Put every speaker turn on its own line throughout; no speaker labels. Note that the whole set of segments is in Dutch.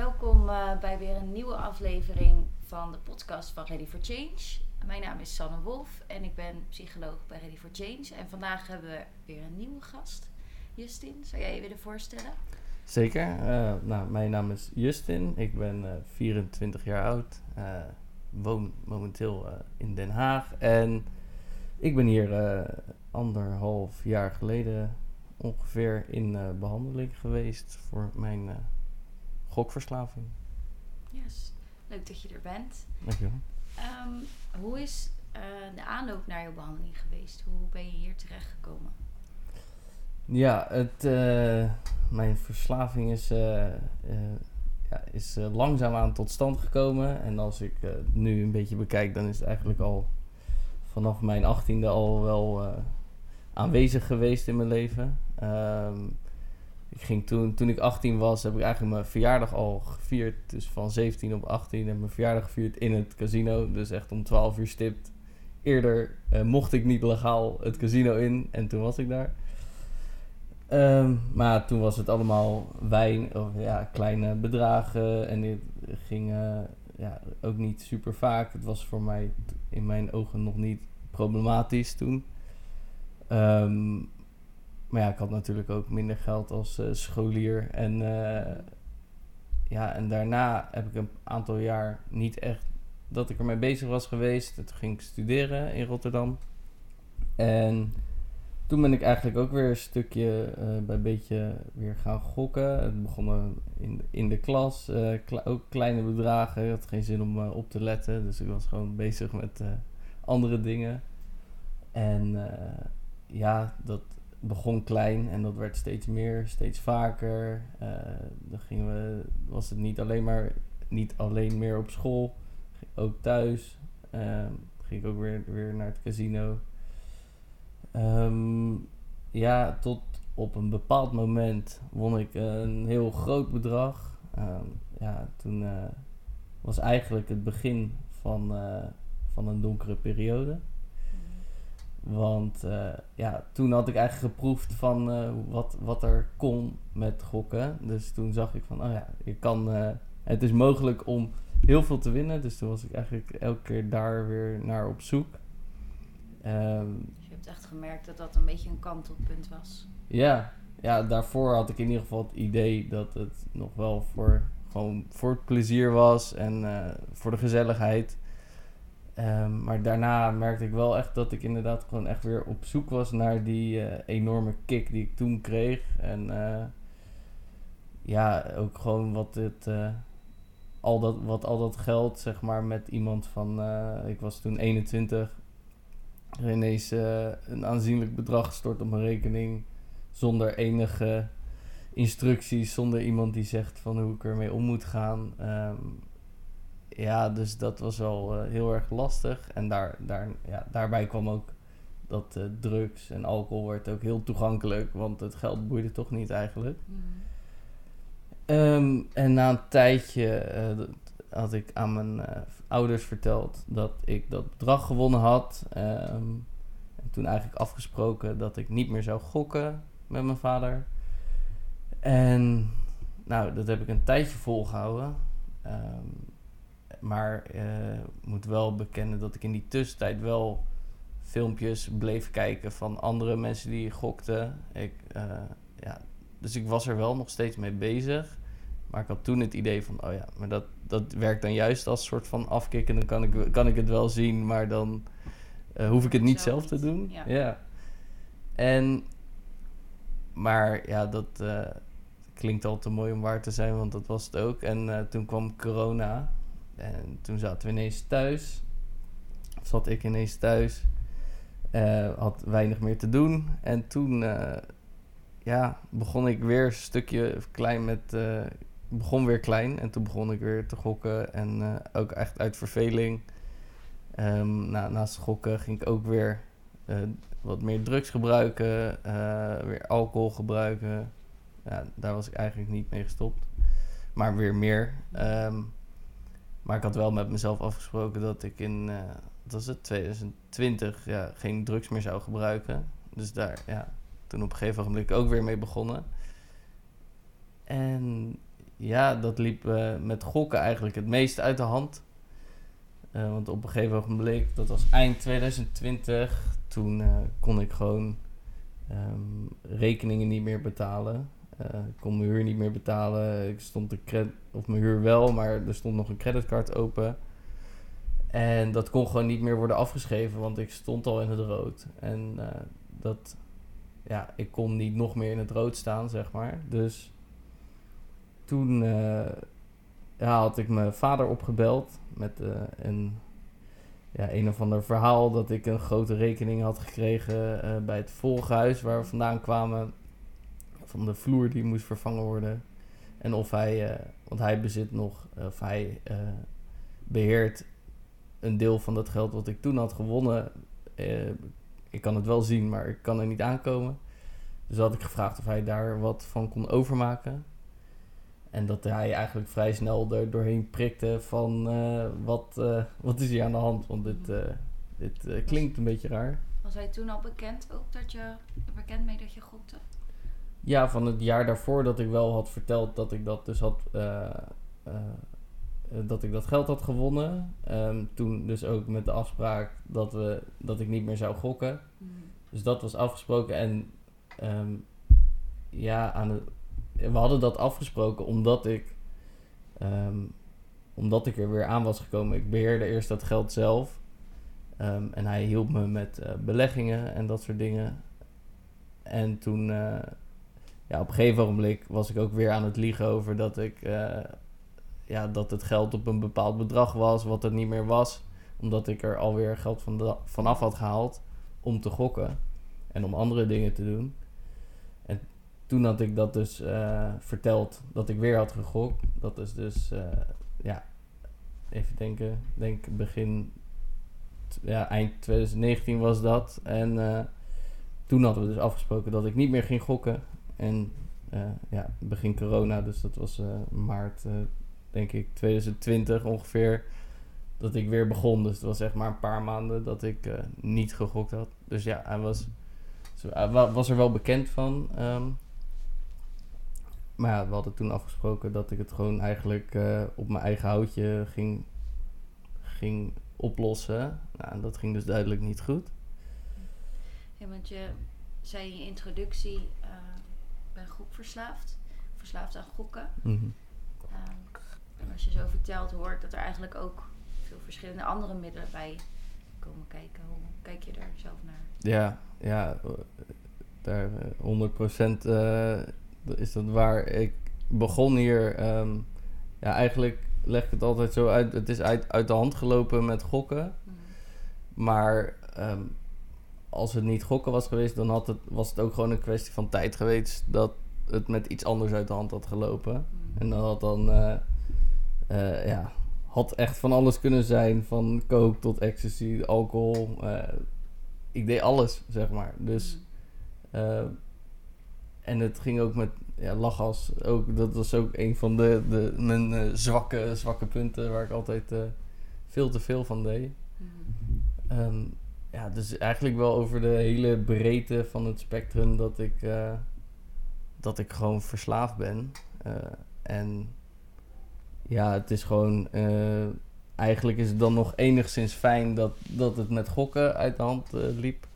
welkom uh, bij weer een nieuwe aflevering van de podcast van Ready for Change. Mijn naam is Sanne Wolf en ik ben psycholoog bij Ready for Change. En vandaag hebben we weer een nieuwe gast. Justin, zou jij je willen voorstellen?
Zeker. Uh, nou, mijn naam is Justin. Ik ben uh, 24 jaar oud. woon momenteel in Den Haag. En ik ben hier anderhalf jaar geleden ongeveer in behandeling geweest voor mijn gokverslaving.
Yes, leuk dat je er bent.
Dankjewel.
Um, hoe is uh, de aanloop naar je behandeling geweest? Hoe ben je hier terechtgekomen?
Ja, het, mijn verslaving is, ja, is langzaamaan tot stand gekomen. En als ik het nu een beetje bekijk, dan is het eigenlijk al vanaf mijn achttiende al wel aanwezig geweest in mijn leven. Um, ik ging toen, toen ik 18 was, heb ik eigenlijk mijn verjaardag al gevierd. Dus van 17 op 18 heb ik mijn verjaardag gevierd in het casino. Dus echt om 12 uur stipt. Eerder uh, mocht ik niet legaal het casino in en toen was ik daar. Um, maar toen was het allemaal wijn, of ja, kleine bedragen. En het ging ja, ook niet super vaak. Het was voor mij in mijn ogen nog niet problematisch toen. Um, maar ja, ik had natuurlijk ook minder geld als uh, scholier. En, uh, ja, en daarna heb ik een aantal jaar niet echt dat ik ermee bezig was geweest. Toen ging ik studeren in Rotterdam. En toen ben ik eigenlijk ook weer een stukje uh, bij beetje weer gaan gokken. Het begon in, in de klas, ook kleine bedragen. Ik had geen zin om op te letten, dus ik was gewoon bezig met andere dingen. En ja, dat begon klein en dat werd steeds meer, steeds vaker. Uh, dan gingen we, was het niet alleen maar niet alleen meer op school, ook thuis. Uh, ging ik ook weer, weer naar het casino. Um, ja, tot op een bepaald moment won ik een heel groot bedrag. Um, ja, toen uh, was eigenlijk het begin van, van een donkere periode. Want uh, ja, toen had ik eigenlijk geproefd van uh, wat, wat er kon met gokken. Dus toen zag ik van, oh ja, je kan, uh, het is mogelijk om heel veel te winnen. Dus toen was ik eigenlijk elke keer daar weer naar op zoek.
Um, dus je hebt echt gemerkt dat dat een beetje een kantelpunt was?
Ja, ja, daarvoor had ik in ieder geval het idee dat het nog wel voor, gewoon voor het plezier was en voor de gezelligheid. Um, maar daarna merkte ik wel echt dat ik inderdaad gewoon echt weer op zoek was naar die uh, enorme kick die ik toen kreeg. En uh, ja, ook gewoon wat het. Uh, al dat, wat al dat geld, zeg maar, met iemand van. ik was toen 21. Er ineens een aanzienlijk bedrag gestort op mijn rekening. Zonder enige instructies, zonder iemand die zegt van hoe ik ermee om moet gaan. Um, ja, dus dat was wel uh, heel erg lastig. En daar, daar, ja, daarbij kwam ook dat uh, drugs en alcohol werd ook heel toegankelijk, want het geld boeide toch niet eigenlijk. Mm. Um, en na een tijdje uh, had ik aan mijn ouders verteld dat ik dat bedrag gewonnen had. Um, en toen eigenlijk afgesproken dat ik niet meer zou gokken met mijn vader. En nou, dat heb ik een tijdje volgehouden. Um, maar uh, moet wel bekennen dat ik in die tussentijd wel filmpjes bleef kijken van andere mensen die gokten. Ik, uh, ja, dus ik was er wel nog steeds mee bezig. Maar ik had toen het idee van, oh ja, maar dat, dat werkt dan juist als soort van afkicken. Dan kan ik, kan ik het wel zien, maar dan uh, hoef ik het niet zelf, zelf te doen. Ja. ja. En, maar ja, dat klinkt al te mooi om waar te zijn, want dat was het ook. En toen kwam corona. En toen zaten we ineens thuis. Zat ik ineens thuis. Uh, had weinig meer te doen. En toen uh, ja, begon ik weer een stukje klein met. Uh, begon weer klein. En toen begon ik weer te gokken. En ook echt uit verveling. Nou, naast gokken ging ik ook weer wat meer drugs gebruiken. weer alcohol gebruiken. Ja, daar was ik eigenlijk niet mee gestopt. Maar weer meer. Um, maar ik had wel met mezelf afgesproken dat ik in, uh, was het, 2020 ja, geen drugs meer zou gebruiken. Dus daar, ja, toen op een gegeven moment ook weer mee begonnen. En ja, dat liep eh, met gokken eigenlijk het meest uit de hand. Eh, want op een gegeven ogenblik, dat was eind 2020, toen kon ik gewoon ehm, rekeningen niet meer betalen. Eh, ik kon mijn huur niet meer betalen. Ik stond de cred of mijn huur wel, maar er stond nog een creditcard open. En dat kon gewoon niet meer worden afgeschreven, want ik stond al in het rood. En eh, dat, ja, ik kon niet nog meer in het rood staan, zeg maar. Dus toen eh, ja, had ik mijn vader opgebeld met een, ja, een of ander verhaal dat ik een grote rekening had gekregen bij het volghuis waar we vandaan kwamen. Van de vloer die moest vervangen worden. En of hij, eh, want hij bezit nog, of hij eh, beheert een deel van dat geld wat ik toen had gewonnen. Eh, ik kan het wel zien, maar ik kan er niet aankomen. Dus had ik gevraagd of hij daar wat van kon overmaken. En dat hij eigenlijk vrij snel er doorheen prikte van eh, wat, eh, wat is hier aan de hand? Want dit, eh, dit eh, klinkt een beetje raar.
Was hij toen al bekend ook dat je bekend mee dat je gokte?
Ja, van het jaar daarvoor dat ik wel had verteld dat ik dat dus had. eh, eh, eh, dat ik dat geld had gewonnen. Ehm, toen dus ook met de afspraak dat, we, dat ik niet meer zou gokken. Dus dat was afgesproken. En ehm, ja, aan we hadden dat afgesproken omdat ik, ehm, omdat ik er weer aan was gekomen. Ik beheerde eerst dat geld zelf. En hij hielp me met beleggingen en dat soort dingen. En toen, ja, op een gegeven ogenblik was ik ook weer aan het liegen over dat ik, eh, ja, dat het geld op een bepaald bedrag was, wat het niet meer was. Omdat ik er alweer geld van vanaf had gehaald om te gokken en om andere dingen te doen. En toen had ik dat dus eh, verteld dat ik weer had gegokt. Dat is dus, eh, ja, even denken, denk begin, ja, eind 2019 was dat. En toen hadden we dus afgesproken dat ik niet meer ging gokken. En eh, ja, begin corona, dus dat was eh, maart, eh, denk ik, 2020 ongeveer, dat ik weer begon. Dus het was echt maar een paar maanden dat ik niet gegokt had. Dus ja, hij was, was er wel bekend van. ehm. maar ja, we hadden toen afgesproken dat ik het gewoon eigenlijk op mijn eigen houtje ging, ging oplossen. Nou, en dat ging dus duidelijk niet goed.
Ja, want je zei in je introductie, eh ben gokverslaafd. Verslaafd aan gokken.
Mhm.
Ehm, en als je zo vertelt, hoort dat er eigenlijk ook veel verschillende andere middelen bij komen kijken. Hoe kijk je daar zelf naar?
Ja, ja, eh, daar eh, 100% eh, is dat waar. Ik begon hier, ehm, ja, eigenlijk leg ik het altijd zo uit. Het is uit, uit de hand gelopen met gokken. Maar ehm, als het niet gokken was geweest, dan had het, was het ook gewoon een kwestie van tijd geweest dat het met iets anders uit de hand had gelopen. En dan had dan, eh, ja, had echt van alles kunnen zijn. Van coke tot ecstasy, alcohol. eh, ik deed alles, zeg maar. Dus, eh, en het ging ook met ja, lachgas. Ook, dat was ook een van de, de, mijn zwakke, zwakke punten waar ik altijd veel te veel van deed. Ehm, ja, dus eigenlijk wel over de hele breedte van het spectrum dat ik, eh, dat ik gewoon verslaafd ben. Eh, en ja, het is gewoon. eh, eigenlijk is het dan nog enigszins fijn dat, dat het met gokken uit de hand liep.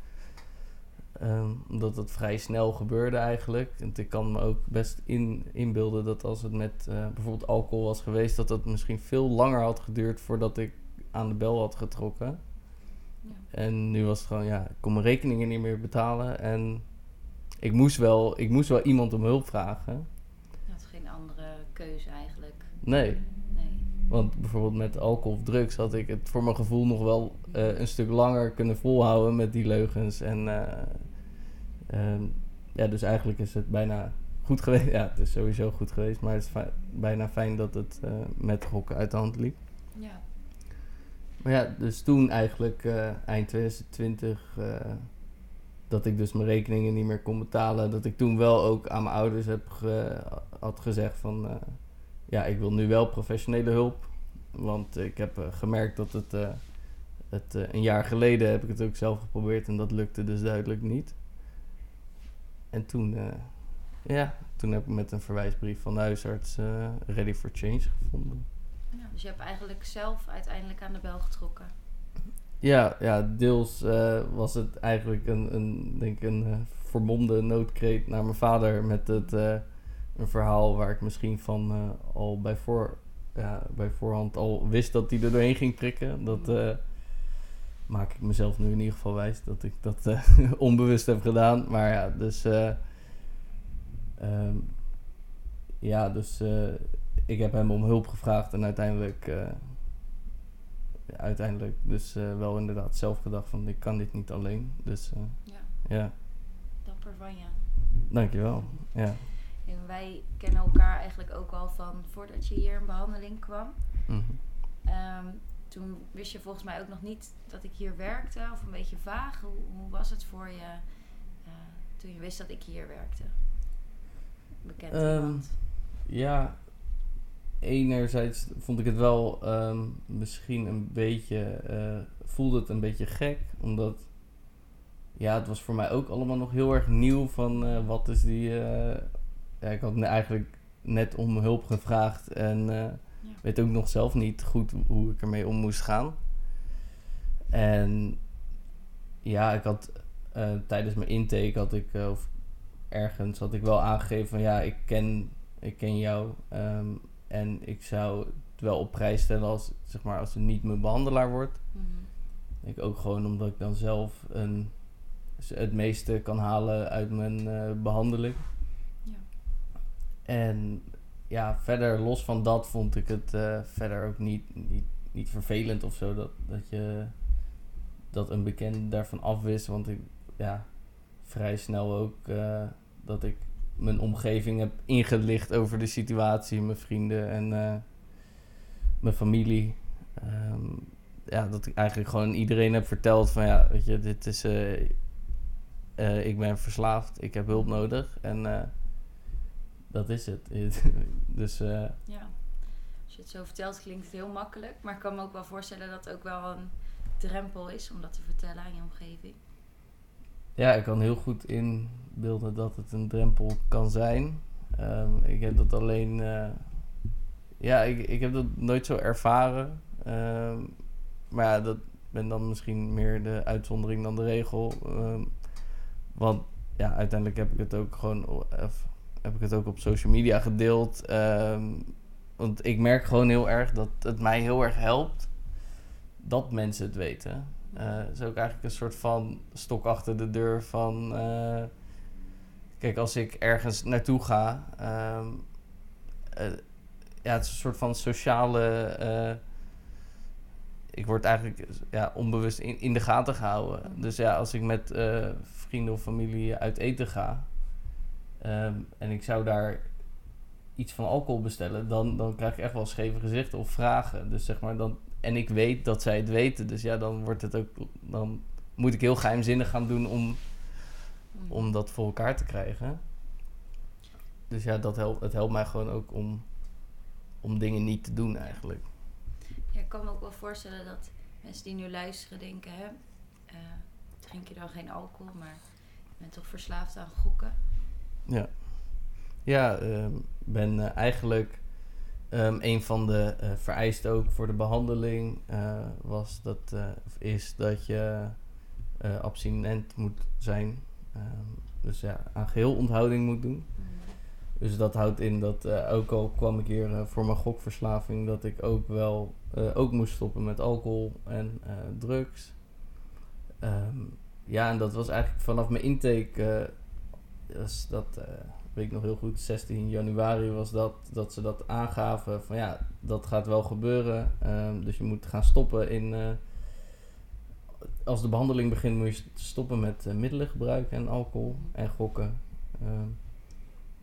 Ehm, omdat het vrij snel gebeurde eigenlijk. En ik kan me ook best in, inbeelden dat als het met bijvoorbeeld alcohol was geweest, dat het misschien veel langer had geduurd voordat ik aan de bel had getrokken. En nu was het gewoon, ja, ik kon mijn rekeningen niet meer betalen. En ik moest wel, ik moest wel iemand om hulp vragen.
Je had geen andere keuze eigenlijk.
Nee,
Nee.
want bijvoorbeeld met alcohol of drugs had ik het voor mijn gevoel nog wel eh, een stuk langer kunnen volhouden met die leugens. En eh, ehm, ja, dus eigenlijk is het bijna goed geweest. Ja, het is sowieso goed geweest, maar het is bijna fijn dat het eh, met gokken uit de hand liep.
Ja.
Maar ja, dus toen eigenlijk eh, eind 2020 eh, dat ik dus mijn rekeningen niet meer kon betalen. Dat ik toen wel ook aan mijn ouders heb had gezegd van eh, ja, ik wil nu wel professionele hulp. Want ik heb gemerkt dat het, het een jaar geleden heb ik het ook zelf geprobeerd en dat lukte dus duidelijk niet. En toen, Ja, toen heb ik met een verwijsbrief van de huisarts Ready for Change gevonden.
Ja, dus je hebt eigenlijk zelf uiteindelijk aan de bel getrokken.
Ja, ja deels eh, was het eigenlijk een, een, denk ik een uh, vermomde noodkreet naar mijn vader met het, uh, een verhaal waar ik misschien van al bij, voor, ja, bij voorhand al wist dat hij er doorheen ging prikken. Dat maak ik mezelf nu in ieder geval wijs dat ik dat onbewust heb gedaan. Maar ja, dus... Um, ja, dus ik heb hem om hulp gevraagd en uiteindelijk uiteindelijk dus uh, wel inderdaad zelf gedacht van ik kan dit niet alleen. Dus uh, ja. ja.
Dapper van je.
Dankjewel. Ja.
En wij kennen elkaar eigenlijk ook al van voordat je hier in behandeling kwam. Mm -hmm. um, toen wist je volgens mij ook nog niet dat ik hier werkte, of een beetje vaag. Hoe, hoe was het voor je toen je wist dat ik hier werkte? Bekend um, iemand?
Ja, enerzijds vond ik het wel um, misschien een beetje, uh, voelde het een beetje gek, omdat ja, het was voor mij ook allemaal nog heel erg nieuw van uh, wat is die, uh, ja, ik had eigenlijk net om hulp gevraagd en ja. weet ook nog zelf niet goed hoe ik ermee om moest gaan. En ja, ik had tijdens mijn intake had ik, of ergens had ik wel aangegeven van ja, ik ken, ik ken jou. Um, en ik zou het wel op prijs stellen als, zeg maar, als het niet mijn behandelaar wordt. Mm Ik ook gewoon omdat ik dan zelf een, het meeste kan halen uit mijn uh, behandeling. Ja. En ja, verder los van dat vond ik het uh, verder ook niet, niet, niet vervelend of zo dat, dat je dat een bekende daarvan afwist. Want ik ja, vrij snel ook uh, dat ik mijn omgeving heb ingelicht over de situatie, mijn vrienden en uh, mijn familie. Um, ja, dat ik eigenlijk gewoon iedereen heb verteld van ja, weet je, dit is, uh, uh, ik ben verslaafd, ik heb hulp nodig en dat is het. dus,
ja, als je het zo vertelt klinkt het heel makkelijk, maar ik kan me ook wel voorstellen dat het ook wel een drempel is om dat te vertellen aan je omgeving.
Ja, ik kan heel goed inbeelden dat het een drempel kan zijn. Um, ik heb dat alleen. Uh, ja, ik, ik heb dat nooit zo ervaren. Um, maar ja, dat ben dan misschien meer de uitzondering dan de regel. Um, want ja, uiteindelijk heb ik het ook gewoon. Heb ik het ook op social media gedeeld. want ik merk gewoon heel erg dat het mij heel erg helpt dat mensen het weten. Uh, is ook eigenlijk een soort van stok achter de deur van... Uh, kijk, als ik ergens naartoe ga... Um, uh, ja, het is een soort van sociale... ik word eigenlijk ja, onbewust in, in de gaten gehouden. Dus ja, als ik met vrienden of familie uit eten ga... Um, en ik zou daar iets van alcohol bestellen... Dan, dan krijg ik echt wel scheve gezichten of vragen. Dus zeg maar, dan en ik weet dat zij het weten. Dus ja, dan wordt het ook. Dan moet ik heel geheimzinnig gaan doen om, om dat voor elkaar te krijgen. Dus ja, dat helpt, het helpt mij gewoon ook om, om dingen niet te doen eigenlijk.
Ja, ik kan me ook wel voorstellen dat mensen die nu luisteren denken, hè, uh, drink je dan geen alcohol, maar je bent toch verslaafd aan gokken?
Ja, ja, uh, ben uh, eigenlijk Um, een van de uh, vereisten ook voor de behandeling uh, was dat, uh, is dat je abstinent moet zijn. Um, dus ja, aan geheel onthouding moet doen. Mm. Dus dat houdt in dat ook al kwam ik hier voor mijn gokverslaving, dat ik ook wel ook moest stoppen met alcohol en drugs. Um, ja, en dat was eigenlijk vanaf mijn intake, dus dat weet ik nog heel goed, 16 januari was dat, dat ze dat aangaven van ja, dat gaat wel gebeuren. Um, dus je moet gaan stoppen in, uh, als de behandeling begint moet je stoppen met uh, middelen gebruiken en alcohol en gokken. Um,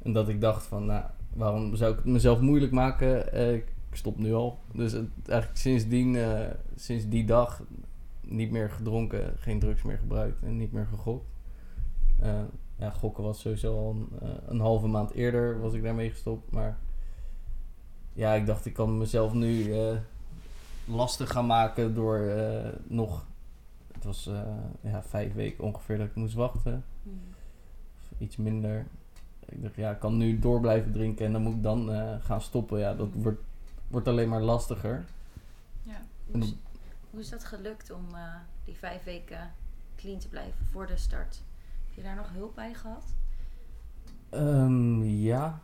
en dat ik dacht van, nou, waarom zou ik het mezelf moeilijk maken? Uh, ik stop nu al. Dus eigenlijk sindsdien, sinds die dag niet meer gedronken, geen drugs meer gebruikt en niet meer gegokt ja, gokken was sowieso al een, uh, een, halve maand eerder was ik daarmee gestopt. Maar ja, ik dacht ik kan mezelf nu uh, lastig gaan maken door uh, nog... Het was ja, vijf weken ongeveer dat ik moest wachten. Mm. Iets minder. ik dacht, ja, ik kan nu door blijven drinken en dan moet ik dan eh, gaan stoppen. Ja, dat wordt, wordt alleen maar lastiger.
Ja. Hoe, is, hoe is dat gelukt om eh, die vijf weken clean te blijven voor de start? Heb je daar nog hulp bij gehad?
Ehm, ja.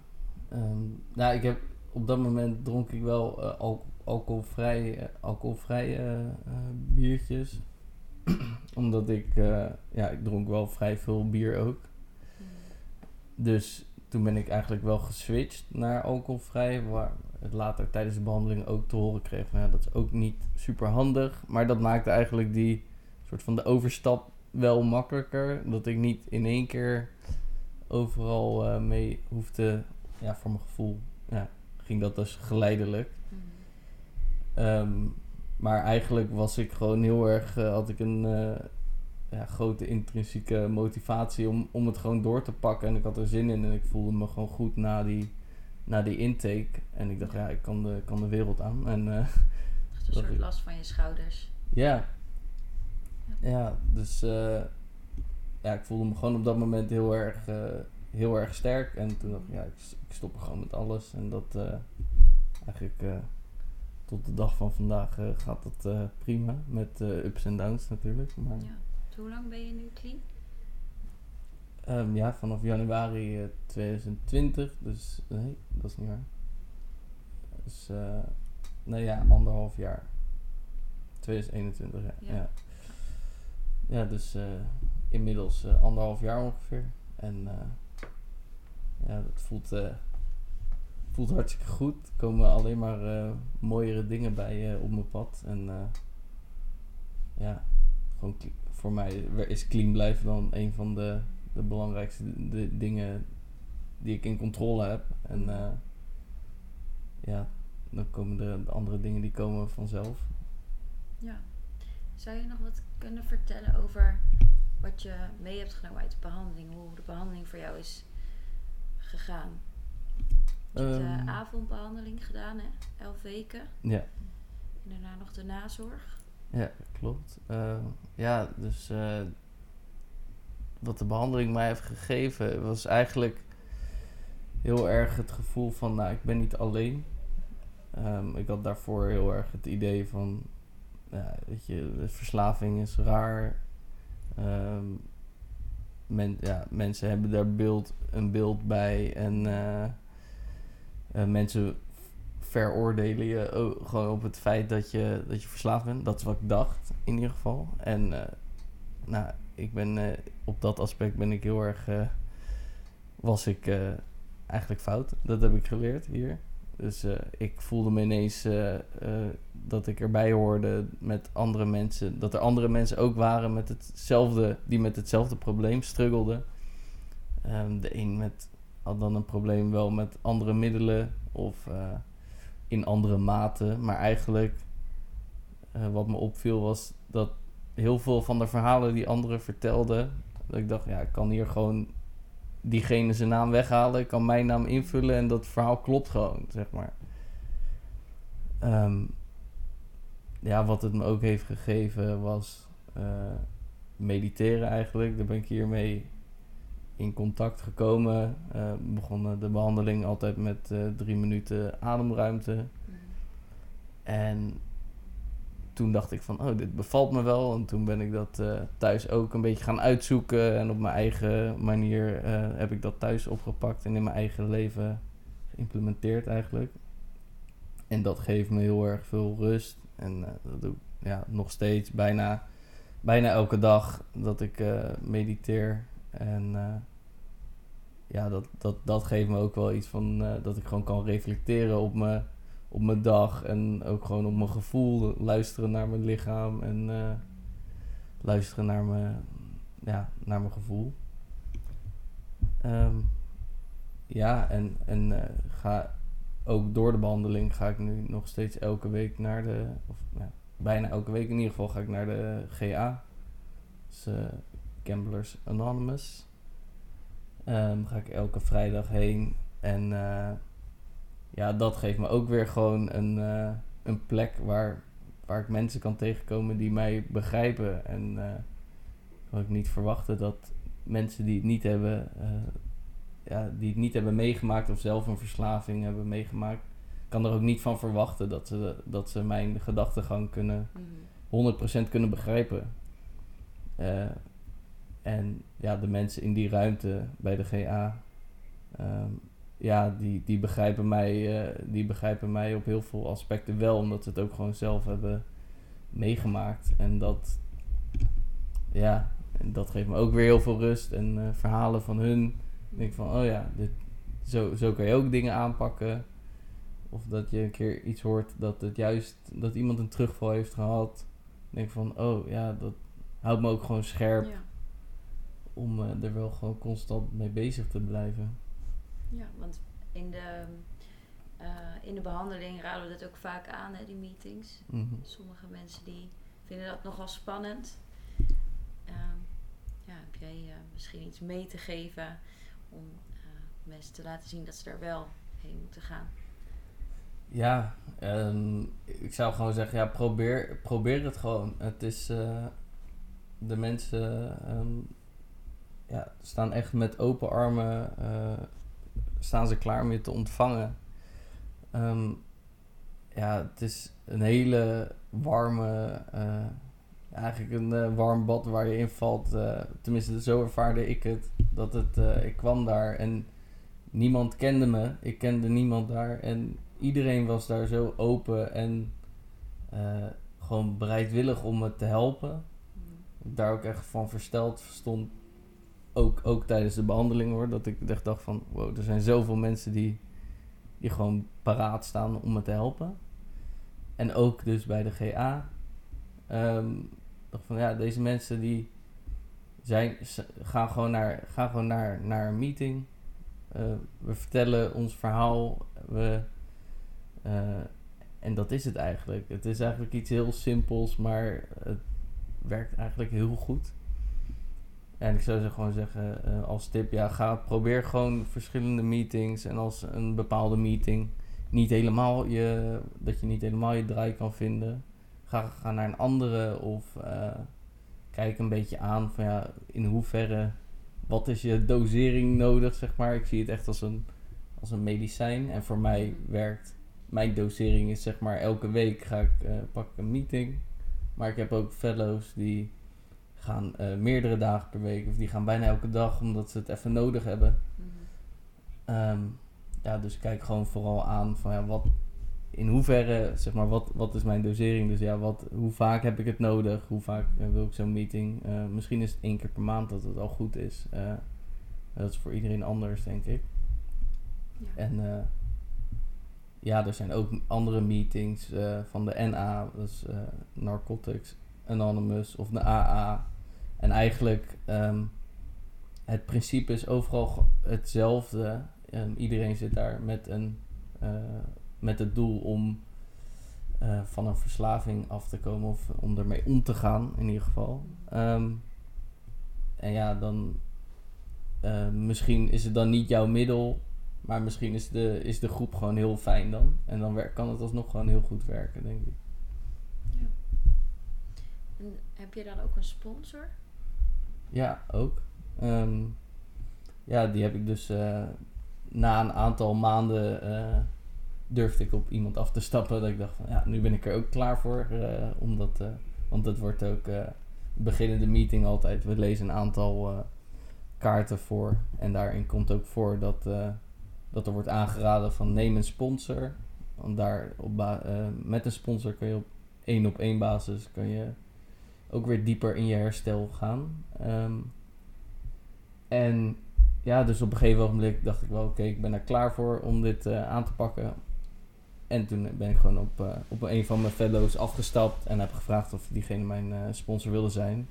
Ehm, nou, ik heb op dat moment dronk ik wel uh, al alcoholvrij, uh, alcoholvrije biertjes. Omdat ik, ja, ik dronk wel vrij veel bier ook. Dus toen ben ik eigenlijk wel geswitcht naar alcoholvrij. Waar het later tijdens de behandeling ook te horen kreeg van ja, dat is ook niet super handig. Maar dat maakte eigenlijk die soort van de overstap wel makkelijker. Dat ik niet in één keer overal uh, mee hoefde. Ja, voor mijn gevoel ja, ging dat dus geleidelijk. Mm. Um, maar eigenlijk was ik gewoon heel erg, uh, had ik een, uh, ja, grote intrinsieke motivatie om, om het gewoon door te pakken. En ik had er zin in en ik voelde me gewoon goed na die, na die intake. En ik dacht, ja, ik kan de, kan de wereld aan. En, uh,
een soort ik... last van je schouders.
Ja. Ja, ja dus uh, ja, ik voelde me gewoon op dat moment heel erg, uh, heel erg sterk. En toen dacht ik, ja, ik, ik stop er gewoon met alles. En dat eigenlijk tot de dag van vandaag gaat dat prima. Met ups en downs natuurlijk. Maar,
ja. Hoe lang ben je nu clean?
Um, ja, vanaf januari uh, 2020. Dus nee, dat is niet waar. Dus nee ja, anderhalf jaar. 2021, ja. Ja, ja. Ja dus uh, inmiddels uh, anderhalf jaar ongeveer. En ja, dat voelt, voelt hartstikke goed. Er komen alleen maar mooiere dingen bij op mijn pad. En ja, gewoon voor mij is clean blijven dan een van de, de belangrijkste de dingen die ik in controle heb. En ja, dan komen de, andere dingen die komen vanzelf.
Ja. Zou je nog wat kunnen vertellen over wat je mee hebt genomen uit de behandeling? Hoe de behandeling voor jou is gegaan? Je hebt de ehm. avondbehandeling gedaan, hè? Elf weken.
Ja.
En daarna nog de nazorg.
Ja, klopt. Uh, ja, dus uh, wat de behandeling mij heeft gegeven was eigenlijk heel erg het gevoel van, nou, ik ben niet alleen. Um, ik had daarvoor heel erg het idee van, ja, weet je, verslaving is raar. Um, men, ja, mensen hebben daar beeld, een beeld bij en uh, mensen veroordelen je gewoon op het feit dat je, dat je verslaafd bent. Dat is wat ik dacht, in ieder geval. En uh, nou, ik ben op dat aspect ben ik heel erg. Was ik eigenlijk fout. Dat heb ik geleerd hier. Dus ik voelde me ineens dat ik erbij hoorde met andere mensen. Dat er andere mensen ook waren met hetzelfde, die met hetzelfde probleem struggelden. Um, de een met, had dan een probleem wel met andere middelen of in andere mate. Maar eigenlijk, wat me opviel, was dat heel veel van de verhalen die anderen vertelden, dat ik dacht, ja, ik kan hier gewoon diegene zijn naam weghalen, ik kan mijn naam invullen en dat verhaal klopt gewoon, zeg maar. Um, ja, wat het me ook heeft gegeven was uh, mediteren eigenlijk. Daar ben ik hiermee in contact gekomen. Uh, begonnen de behandeling altijd met uh, drie minuten ademruimte. Mm. En toen dacht ik van, oh, dit bevalt me wel. En toen ben ik dat uh, thuis ook een beetje gaan uitzoeken. En op mijn eigen manier heb ik dat thuis opgepakt en in mijn eigen leven geïmplementeerd eigenlijk. En dat geeft me heel erg veel rust. En dat doe ik ja, nog steeds bijna, bijna elke dag dat ik mediteer. En ja, dat, dat, dat geeft me ook wel iets van dat ik gewoon kan reflecteren op, me, op mijn dag. En ook gewoon op mijn gevoel, luisteren naar mijn lichaam en uh, luisteren naar mijn, ja, naar mijn gevoel. Um, ja, en, en uh, ga ook door de behandeling ga ik nu nog steeds elke week naar de, of ja, bijna elke week in ieder geval ga ik naar de GA. Dus, Gamblers Anonymous. Um, ga ik elke vrijdag heen. En ja, dat geeft me ook weer gewoon een, uh, een plek waar, waar ik mensen kan tegenkomen die mij begrijpen. En uh, kan ik niet verwachten dat mensen die het niet hebben, ja, die het niet hebben meegemaakt of zelf een verslaving hebben meegemaakt, kan er ook niet van verwachten dat ze, dat ze mijn gedachtegang kunnen,
Mhm.
100% kunnen begrijpen. Eh, en ja, de mensen in die ruimte bij de GA, ehm, ja, die, die, begrijpen mij, eh, die begrijpen mij op heel veel aspecten wel, omdat ze het ook gewoon zelf hebben meegemaakt. En dat, ja, en dat geeft me ook weer heel veel rust. En eh, verhalen van hun, ik denk van, oh ja, dit, zo, zo kan je ook dingen aanpakken. Of dat je een keer iets hoort dat het juist, dat iemand een terugval heeft gehad. Ik denk van, oh ja, dat houdt me ook gewoon scherp
Ja.
om eh, er wel gewoon constant mee bezig te blijven.
Ja, want in de, eh, in de behandeling raden we dat ook vaak aan, hè, die meetings.
Mhm.
Sommige mensen die vinden dat nogal spannend. Ehm, ja, heb jij eh, misschien iets mee te geven om eh, mensen te laten zien dat ze er wel heen moeten gaan?
Ja, ehm, ik zou gewoon zeggen, ja, probeer, probeer het gewoon. Het is, de mensen ehm, ja, staan echt met open armen, staan ze klaar om je te ontvangen. Ehm, ja, het is een hele warme, eh, eigenlijk een eh, warm bad waar je in valt. eh, tenminste, zo ervaarde ik het. Dat het, ik kwam daar en niemand kende me. Ik kende niemand daar en iedereen was daar zo open en gewoon bereidwillig om me te helpen. Daar ook echt van versteld stond. Ook, ook tijdens de behandeling hoor. Dat ik dacht van wow, er zijn zoveel mensen die, die gewoon paraat staan om me te helpen. En ook dus bij de GA. ehm, dacht van ja, deze mensen die zijn, gaan gewoon naar, gaan gewoon naar, naar een meeting. Eh, we vertellen ons verhaal. We, eh, en dat is het eigenlijk. Het is eigenlijk iets heel simpels, maar het werkt eigenlijk heel goed. En ik zou ze gewoon zeggen eh, als tip, ja, ga, probeer gewoon verschillende meetings. En als een bepaalde meeting niet helemaal je, dat je niet helemaal je draai kan vinden, ga, ga naar een andere of eh, kijk een beetje aan van ja, in hoeverre, wat is je dosering nodig, zeg maar. Ik zie het echt als een, als een medicijn. En voor mij werkt, mijn dosering is zeg maar elke week ga ik, eh, pak ik een meeting. Maar ik heb ook fellows die gaan eh, meerdere dagen per week of die gaan bijna elke dag omdat ze het even nodig hebben. Ehm, ja, dus kijk gewoon vooral aan van ja, wat, in hoeverre, zeg maar, wat, wat is mijn dosering? Dus ja, wat, hoe vaak heb ik het nodig? Hoe vaak eh, wil ik zo'n meeting? Eh, misschien is het één keer per maand dat het al goed is. Dat is voor iedereen anders, denk ik.
Ja.
En ja, er zijn ook andere meetings van de NA, dat is Narcotics Anonymous, of de AA. En eigenlijk, ehm, het principe is overal hetzelfde. Ehm, iedereen zit daar met, een, eh, met het doel om eh, van een verslaving af te komen of om ermee om te gaan, in ieder geval. Ehm, en ja, dan eh, misschien is het dan niet jouw middel, maar misschien is de, is de groep gewoon heel fijn dan. En dan kan het alsnog gewoon heel goed werken, denk ik.
Heb je dan ook een sponsor?
Ja, ook. Ehm, ja, die heb ik dus eh, na een aantal maanden eh, durfde ik op iemand af te stappen. Dat ik dacht van ja, nu ben ik er ook klaar voor. eh, omdat, want het wordt ook eh beginnen de meeting altijd. We lezen een aantal kaarten voor. En daarin komt ook voor dat, dat er wordt aangeraden van neem een sponsor. Want daar op met een sponsor kun je op één op één basis kun je ook weer dieper in je herstel gaan. Ehm, en ja, dus op een gegeven moment dacht ik wel, oké, ik ben er klaar voor om dit eh, aan te pakken. En toen ben ik gewoon op, eh, op een van mijn fellows afgestapt en heb gevraagd of diegene mijn eh, sponsor wilde zijn.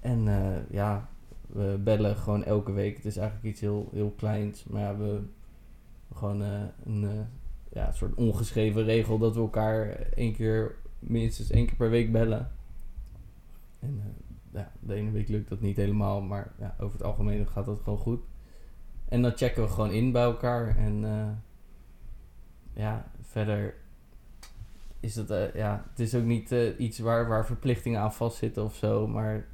En ja, we bellen gewoon elke week. Het is eigenlijk iets heel, heel kleins, maar we gewoon een ja, soort ongeschreven regel dat we elkaar één keer, minstens één keer per week bellen. En eh, de ene week lukt dat niet helemaal, maar ja, over het algemeen gaat dat gewoon goed. En dan checken we gewoon in bij elkaar. En eh, ja, verder is het, eh, ja, het is ook niet iets waar, waar verplichtingen aan vastzitten of zo. Maar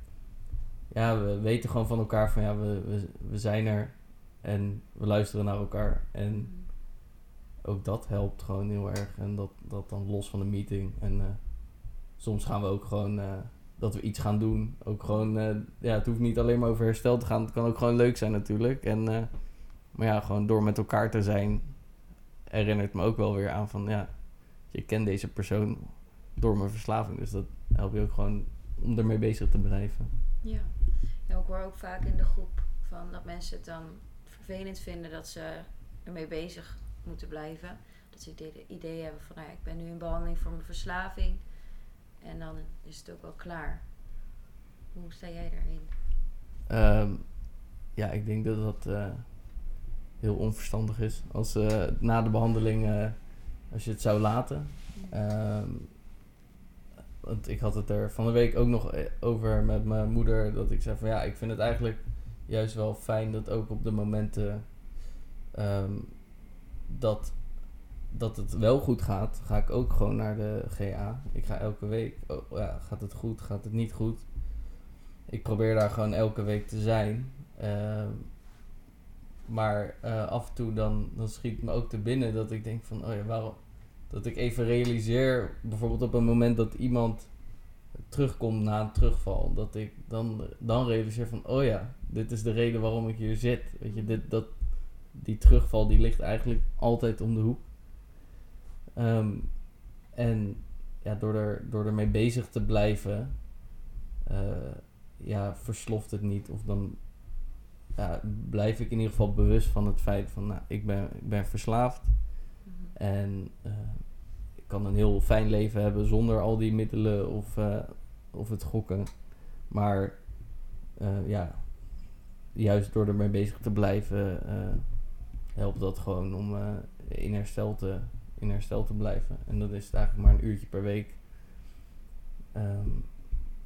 ja, we weten gewoon van elkaar van ja, we, we, we zijn er En we luisteren naar elkaar. En ook dat helpt gewoon heel erg. En dat, dat dan los van de meeting. En soms gaan we ook gewoon dat we iets gaan doen. Ook gewoon, eh, ja, het hoeft niet alleen maar over herstel te gaan. Het kan ook gewoon leuk zijn natuurlijk. En, eh, maar ja, gewoon door met elkaar te zijn, herinnert me ook wel weer aan van ja, je kent deze persoon door mijn verslaving. Dus dat helpt je ook gewoon om ermee bezig te blijven.
Ja. ik hoor ook vaak in de groep van dat mensen het dan vervelend vinden dat ze ermee bezig moeten blijven. Dat ze het idee hebben van, nou ja, ik ben nu in behandeling voor mijn verslaving. En dan is het ook wel klaar. Hoe sta jij daarin?
Ehm, ja, ik denk dat dat eh, heel onverstandig is. Als eh, na de behandeling, eh, als je het zou laten. Ehm, want ik had het er van de week ook nog over met mijn moeder. Dat ik zei van ja, ik vind het eigenlijk juist wel fijn dat ook op de momenten ehm, dat, dat het wel goed gaat, ga ik ook gewoon naar de GA. Ik ga elke week, oh, ja, gaat het goed, gaat het niet goed. Ik probeer daar gewoon elke week te zijn. Ehm, maar eh, af en toe dan, dan schiet me ook te binnen dat ik denk van, oh ja, waarom? Dat ik even realiseer, bijvoorbeeld op een moment dat iemand terugkomt na een terugval, dat ik dan, dan realiseer van, oh ja, dit is de reden waarom ik hier zit. Weet je, dit, dat, die terugval die ligt eigenlijk altijd om de hoek. Ehm, en ja, door, er, door ermee bezig te blijven, eh, ja, versloft het niet. Of dan ja, blijf ik in ieder geval bewust van het feit van, nou, ik ben, ik ben verslaafd.
Mhm.
En eh, ik kan een heel fijn leven hebben zonder al die middelen of, eh, of het gokken. Maar ja, juist door ermee bezig te blijven, helpt dat gewoon om in, herstel te, in herstel te blijven. En dat is het eigenlijk maar een uurtje per week. Ehm,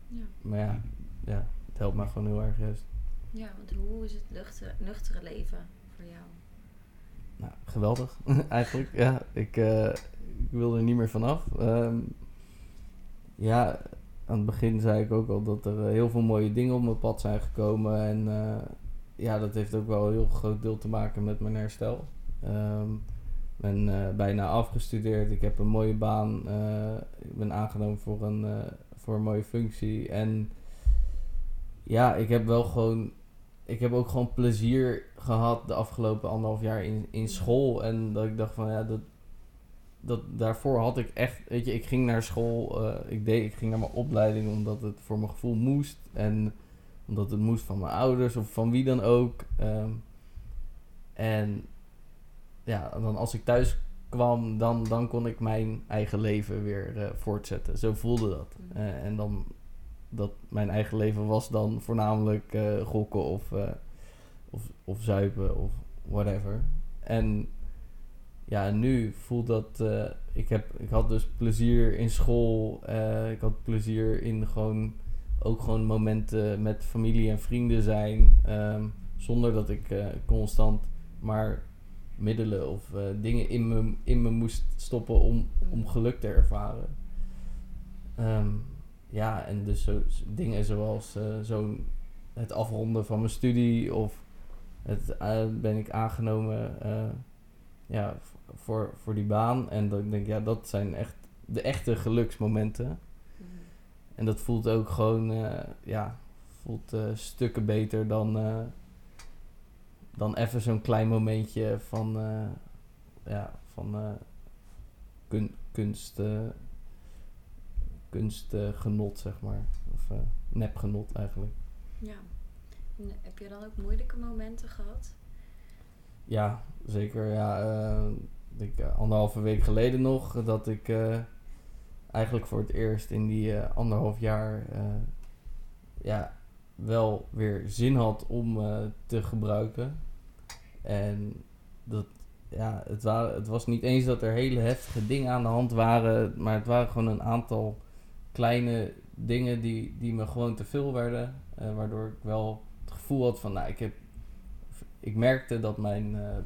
Ja.
maar ja, ja, het helpt me gewoon heel erg juist.
ja, want hoe is het nuchtere, nuchtere leven voor jou?
Nou, geweldig eigenlijk. Ja, ik, eh, ik wil er niet meer vanaf. Ehm ja, aan het begin zei ik ook al dat er eh, heel veel mooie dingen op mijn pad zijn gekomen. En eh, ja, dat heeft ook wel een heel groot deel te maken met mijn herstel. Ehm, ben eh, bijna afgestudeerd. Ik heb een mooie baan. eh, ik ben aangenomen voor een, eh, voor een mooie functie. En ja, ik heb wel gewoon ik heb ook gewoon plezier gehad de afgelopen anderhalf jaar in, in school. En dat ik dacht van ja, dat, dat, daarvoor had ik echt, weet je, ik ging naar school, ik, deed, ik ging naar mijn opleiding omdat het voor mijn gevoel moest. En omdat het moest van mijn ouders of van wie dan ook. Ehm, en ja, dan als ik thuis kwam, dan, dan kon ik mijn eigen leven weer eh, voortzetten. Zo voelde dat.
Mhm.
Eh, en dan dat mijn eigen leven was dan voornamelijk eh, gokken of, of, of zuipen of whatever. En ja, nu voelt dat. ik, heb, ik had dus plezier in school. ik had plezier in gewoon ook gewoon momenten met familie en vrienden zijn. ehm, zonder dat ik constant maar middelen of eh, dingen in me, in me moest stoppen om, om geluk te ervaren. Ehm, ja, en dus zo, dingen zoals zo'n het afronden van mijn studie of het eh, ben ik aangenomen ja, voor, voor die baan. En ik denk, ja, dat zijn echt de echte geluksmomenten.
Mhm.
En dat voelt ook gewoon, ja, voelt stukken beter dan, dan even zo'n klein momentje van, eh, ja, van kun, kunst, eh, kunstgenot, zeg maar. Of nepgenot eigenlijk.
Ja. En heb je dan ook moeilijke momenten gehad?
Ja, zeker. Ja, ik anderhalve week geleden nog dat ik eigenlijk voor het eerst in die anderhalf jaar ja, wel weer zin had om eh, te gebruiken. En dat, ja, het, waren, het was niet eens dat er hele heftige dingen aan de hand waren, maar het waren gewoon een aantal kleine dingen die, die me gewoon te veel werden. eh, waardoor ik wel het gevoel had van, nou, ik heb ik merkte dat mijn eh,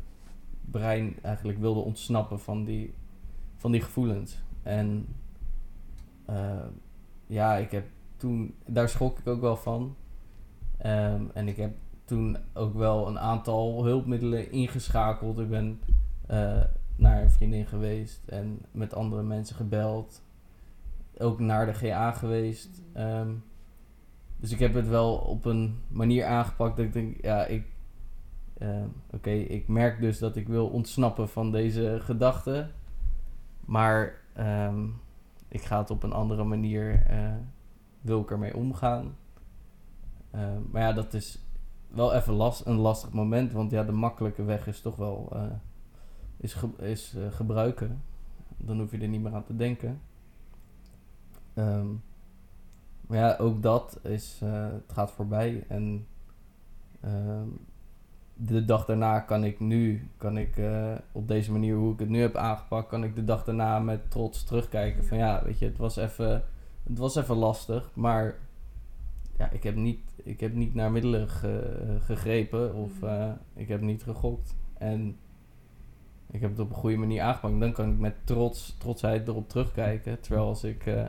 brein eigenlijk wilde ontsnappen van die, van die gevoelens. En ja, ik heb toen, daar schrok ik ook wel van. Ehm, en ik heb toen ook wel een aantal hulpmiddelen ingeschakeld. Ik ben eh, naar een vriendin geweest en met andere mensen gebeld. Ook naar de GA geweest. Ehm, dus ik heb het wel op een manier aangepakt dat ik denk, ja, ik. ehm, Oké, ik merk dus dat ik wil ontsnappen van deze gedachten. Maar ik ga het op een andere manier. eh, wil ik ermee omgaan. Ehm, maar ja, dat is wel even last, een lastig moment. Want ja, de makkelijke weg is toch wel. eh, is is eh, gebruiken. Dan hoef je er niet meer aan te denken. Ehm, maar ja, ook dat is. eh, het gaat voorbij. En. ehm, de dag daarna kan ik nu, kan ik eh, op deze manier hoe ik het nu heb aangepakt, kan ik de dag daarna met trots terugkijken. Van ja, weet je, het was even, het was even lastig, maar ja, ik heb niet, ik heb niet naar middelen ge- gegrepen of
Mhm.
eh, ik heb niet gegokt. En ik heb het op een goede manier aangepakt. Dan kan ik met trots, trotsheid erop terugkijken. Terwijl als ik eh,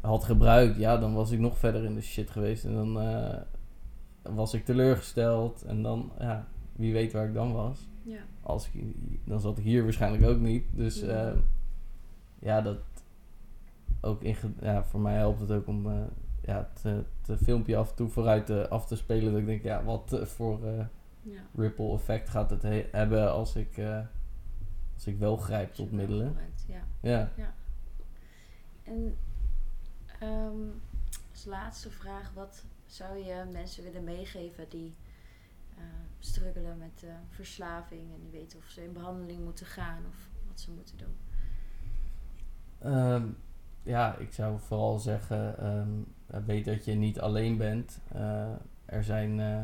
had gebruikt, ja, dan was ik nog verder in de shit geweest. En dan eh, was ik teleurgesteld. En dan, ja, wie weet waar ik dan was.
Ja.
Als ik, dan zat ik hier waarschijnlijk ook niet. Dus
Ja.
eh, ja, dat ook in, ja, voor mij helpt het ook om ja, het, het filmpje af en toe vooruit te, af te spelen. Dat ik denk, ja, wat eh, voor eh,
ja.
ripple effect gaat het he- hebben als ik, als ik wel grijp tot middelen.
gebruikt, Ja.
Ja.
En ehm, als laatste vraag, wat zou je mensen willen meegeven die struggelen met verslaving en die weten of ze in behandeling moeten gaan of wat ze moeten doen?
Ehm, ja, ik zou vooral zeggen, ehm, eh, weet dat je niet alleen bent. Eh, er, zijn, eh,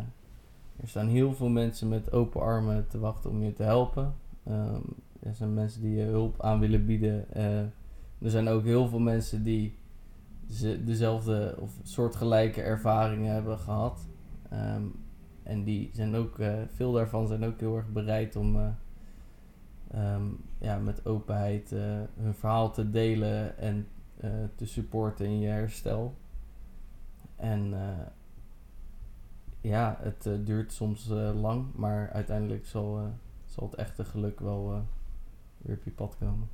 er staan heel veel mensen met open armen te wachten om je te helpen. Ehm, er zijn mensen die je hulp aan willen bieden. Er zijn ook heel veel mensen die ze dezelfde of soortgelijke ervaringen hebben gehad. Ehm, en die zijn ook, veel daarvan zijn ook heel erg bereid om ja, met openheid hun verhaal te delen en eh, te supporten in je herstel. En eh, ja, het eh, duurt soms lang, maar uiteindelijk zal, zal het echte geluk wel weer op je pad komen.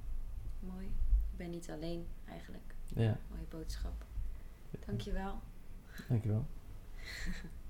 Mooi. Ik ben niet alleen eigenlijk.
Ja,
Mooie boodschap. Dankjewel.
dankjewel.